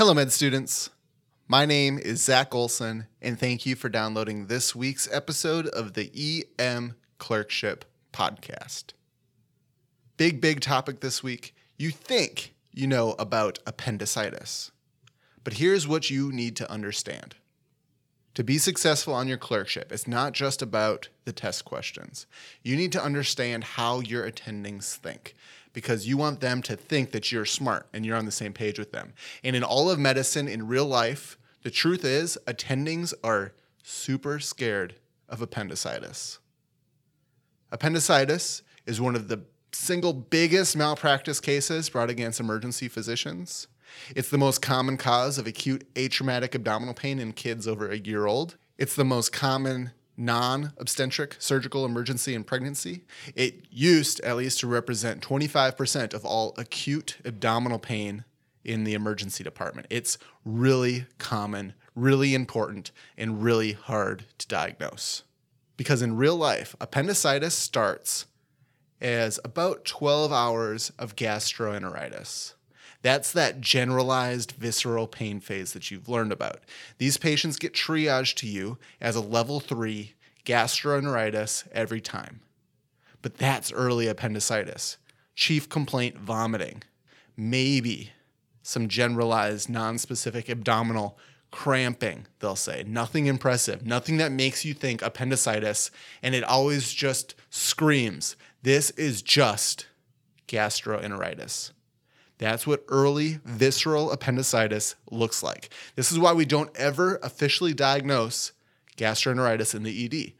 Hello, med students. My name is Zach Olson, and thank you for downloading this week's episode of the EM Clerkship Podcast. Big, big topic this week. You think you know about appendicitis, but here's what you need to understand. To be successful on your clerkship, it's not just about the test questions. You need to understand how your attendings think because you want them to think that you're smart and you're on the same page with them. And in all of medicine, in real life, the truth is attendings are super scared of appendicitis. Appendicitis is one of the single biggest malpractice cases brought against emergency physicians. It's the most common cause of acute atraumatic abdominal pain in kids over a year old. It's the most common non obstetric surgical emergency in pregnancy. It used at least to represent 25% of all acute abdominal pain in the emergency department. It's really common, really important, and really hard to diagnose. Because in real life, appendicitis starts as about 12 hours of gastroenteritis. That's that generalized visceral pain phase that you've learned about. These patients get triaged to you as a level three gastroenteritis every time. But that's early appendicitis. Chief complaint vomiting. Maybe some generalized, non-specific abdominal cramping, they'll say. Nothing impressive, nothing that makes you think appendicitis, and it always just screams this is just gastroenteritis. That's what early visceral appendicitis looks like. This is why we don't ever officially diagnose gastroenteritis in the ED.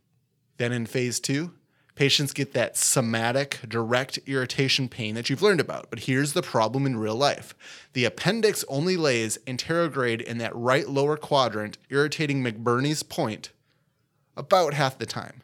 Then in phase two, patients get that somatic direct irritation pain that you've learned about. But here's the problem in real life the appendix only lays anterograde in that right lower quadrant, irritating McBurney's point, about half the time.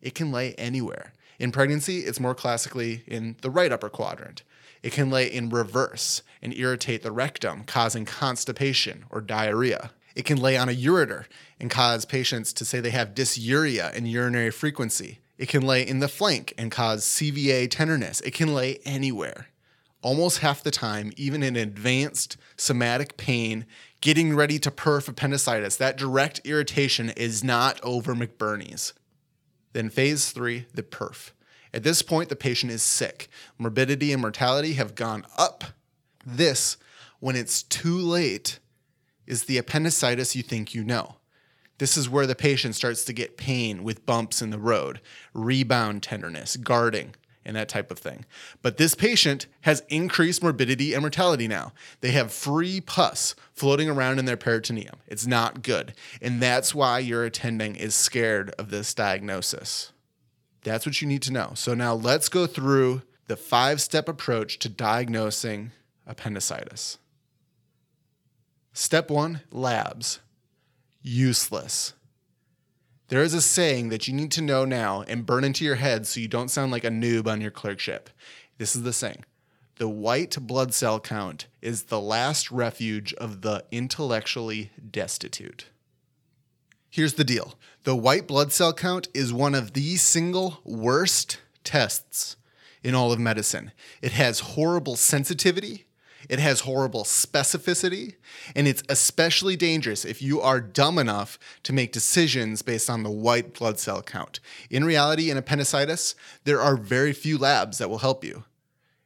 It can lay anywhere. In pregnancy, it's more classically in the right upper quadrant. It can lay in reverse and irritate the rectum, causing constipation or diarrhea. It can lay on a ureter and cause patients to say they have dysuria and urinary frequency. It can lay in the flank and cause CVA tenderness. It can lay anywhere. Almost half the time, even in advanced somatic pain, getting ready to perf appendicitis, that direct irritation is not over McBurney's. Then, phase three, the perf. At this point, the patient is sick. Morbidity and mortality have gone up. This, when it's too late, is the appendicitis you think you know. This is where the patient starts to get pain with bumps in the road, rebound tenderness, guarding, and that type of thing. But this patient has increased morbidity and mortality now. They have free pus floating around in their peritoneum. It's not good. And that's why your attending is scared of this diagnosis. That's what you need to know. So now let's go through the five step approach to diagnosing appendicitis. Step one labs. Useless. There is a saying that you need to know now and burn into your head so you don't sound like a noob on your clerkship. This is the saying the white blood cell count is the last refuge of the intellectually destitute. Here's the deal the white blood cell count is one of the single worst tests in all of medicine. It has horrible sensitivity, it has horrible specificity, and it's especially dangerous if you are dumb enough to make decisions based on the white blood cell count. In reality, in appendicitis, there are very few labs that will help you.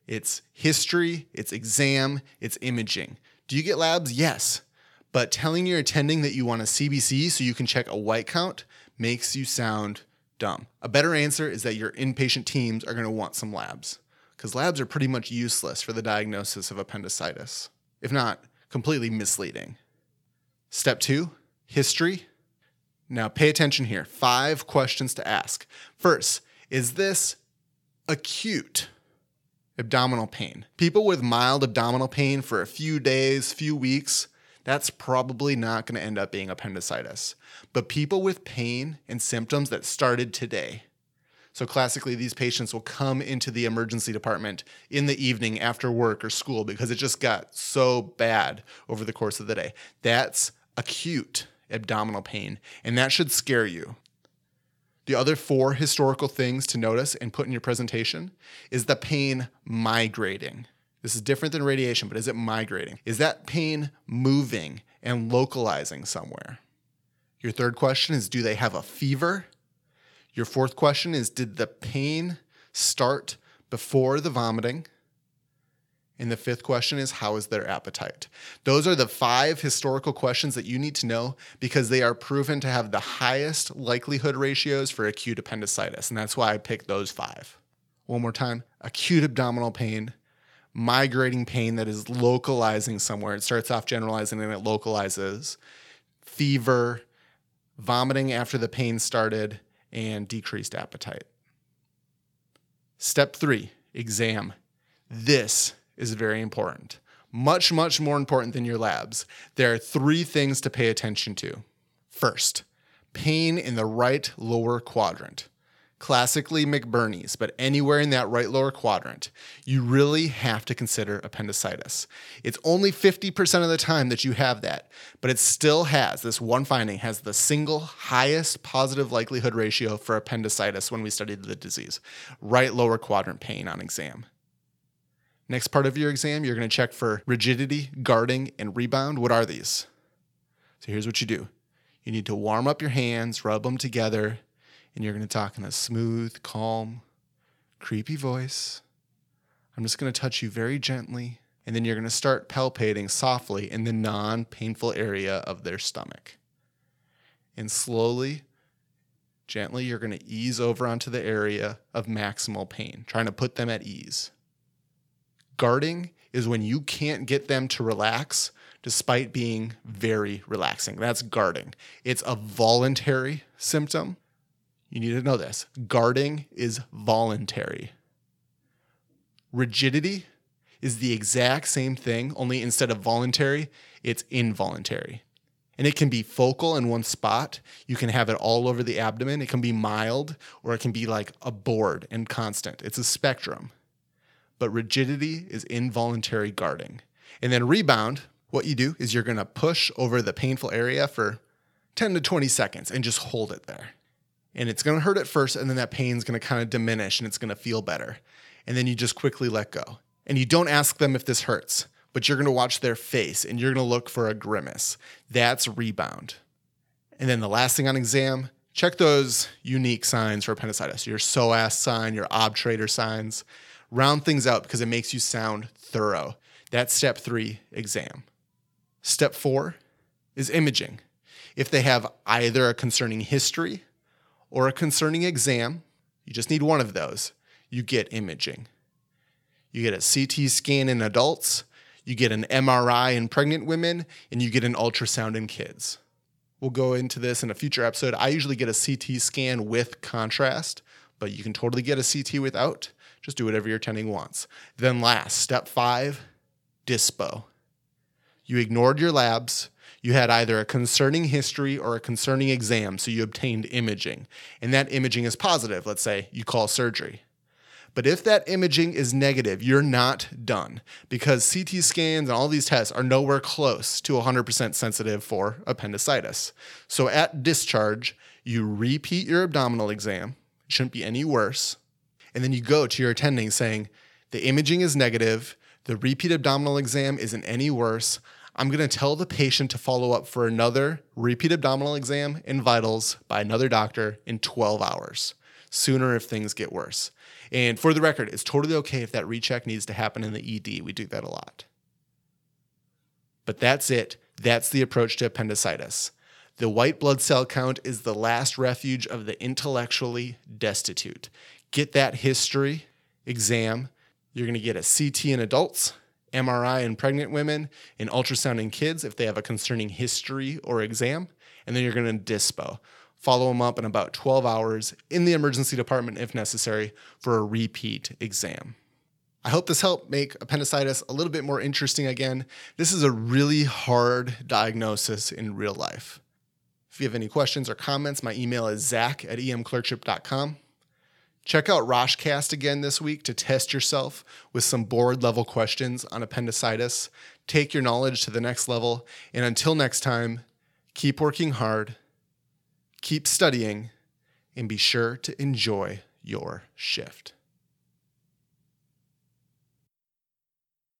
It's history, it's exam, it's imaging. Do you get labs? Yes. But telling your attending that you want a CBC so you can check a white count makes you sound dumb. A better answer is that your inpatient teams are going to want some labs because labs are pretty much useless for the diagnosis of appendicitis, if not completely misleading. Step two history. Now, pay attention here. Five questions to ask. First, is this acute abdominal pain? People with mild abdominal pain for a few days, few weeks, that's probably not going to end up being appendicitis. But people with pain and symptoms that started today, so classically, these patients will come into the emergency department in the evening after work or school because it just got so bad over the course of the day. That's acute abdominal pain, and that should scare you. The other four historical things to notice and put in your presentation is the pain migrating. This is different than radiation, but is it migrating? Is that pain moving and localizing somewhere? Your third question is Do they have a fever? Your fourth question is Did the pain start before the vomiting? And the fifth question is How is their appetite? Those are the five historical questions that you need to know because they are proven to have the highest likelihood ratios for acute appendicitis. And that's why I picked those five. One more time acute abdominal pain, migrating pain that is localizing somewhere. It starts off generalizing and it localizes, fever, vomiting after the pain started, and decreased appetite. Step three exam. This is very important. Much, much more important than your labs. There are three things to pay attention to. First, pain in the right lower quadrant classically McBurney's, but anywhere in that right lower quadrant, you really have to consider appendicitis. It's only 50% of the time that you have that, but it still has, this one finding has the single highest positive likelihood ratio for appendicitis when we studied the disease. Right lower quadrant pain on exam. Next part of your exam, you're going to check for rigidity, guarding, and rebound. What are these? So here's what you do you need to warm up your hands, rub them together, and you're going to talk in a smooth, calm, creepy voice. I'm just going to touch you very gently, and then you're going to start palpating softly in the non painful area of their stomach. And slowly, gently, you're going to ease over onto the area of maximal pain, trying to put them at ease. Guarding is when you can't get them to relax despite being very relaxing. That's guarding. It's a voluntary symptom you need to know this guarding is voluntary. Rigidity is the exact same thing, only instead of voluntary, it's involuntary. And it can be focal in one spot. You can have it all over the abdomen. It can be mild, or it can be like a board and constant. It's a spectrum. But rigidity is involuntary guarding. And then rebound, what you do is you're gonna push over the painful area for 10 to 20 seconds and just hold it there and it's going to hurt at first and then that pain's going to kind of diminish and it's going to feel better. And then you just quickly let go. And you don't ask them if this hurts but you're going to watch their face and you're going to look for a grimace. That's rebound. And then the last thing on exam check those unique signs for appendicitis. Your psoas sign your obturator signs. Round things out because it makes you sound thorough. That's step three exam. Step four is imaging. If they have either a concerning history or a concerning exam, you just need one of those, you get imaging. You get a CT scan in adults, you get an MRI in pregnant women, and you get an ultrasound in kids. We'll go into this in a future episode. I usually get a CT scan with contrast, but you can totally get a CT without. Just do whatever your attending wants. Then, last, step five dispo. You ignored your labs, you had either a concerning history or a concerning exam, so you obtained imaging. And that imaging is positive. Let's say you call surgery. But if that imaging is negative, you're not done because CT scans and all these tests are nowhere close to 100% sensitive for appendicitis. So at discharge, you repeat your abdominal exam. It shouldn't be any worse. And then you go to your attending saying, the imaging is negative, the repeat abdominal exam isn't any worse. I'm going to tell the patient to follow up for another repeat abdominal exam and vitals by another doctor in 12 hours, sooner if things get worse. And for the record, it's totally okay if that recheck needs to happen in the ED. We do that a lot. But that's it. That's the approach to appendicitis. The white blood cell count is the last refuge of the intellectually destitute. Get that history exam. You're going to get a CT in adults MRI in pregnant women, an ultrasound in kids if they have a concerning history or exam, and then you're going to dispo. Follow them up in about 12 hours in the emergency department if necessary for a repeat exam. I hope this helped make appendicitis a little bit more interesting again. This is a really hard diagnosis in real life. If you have any questions or comments, my email is zach at emclerkship.com. Check out Roshcast again this week to test yourself with some board level questions on appendicitis. Take your knowledge to the next level. And until next time, keep working hard, keep studying, and be sure to enjoy your shift.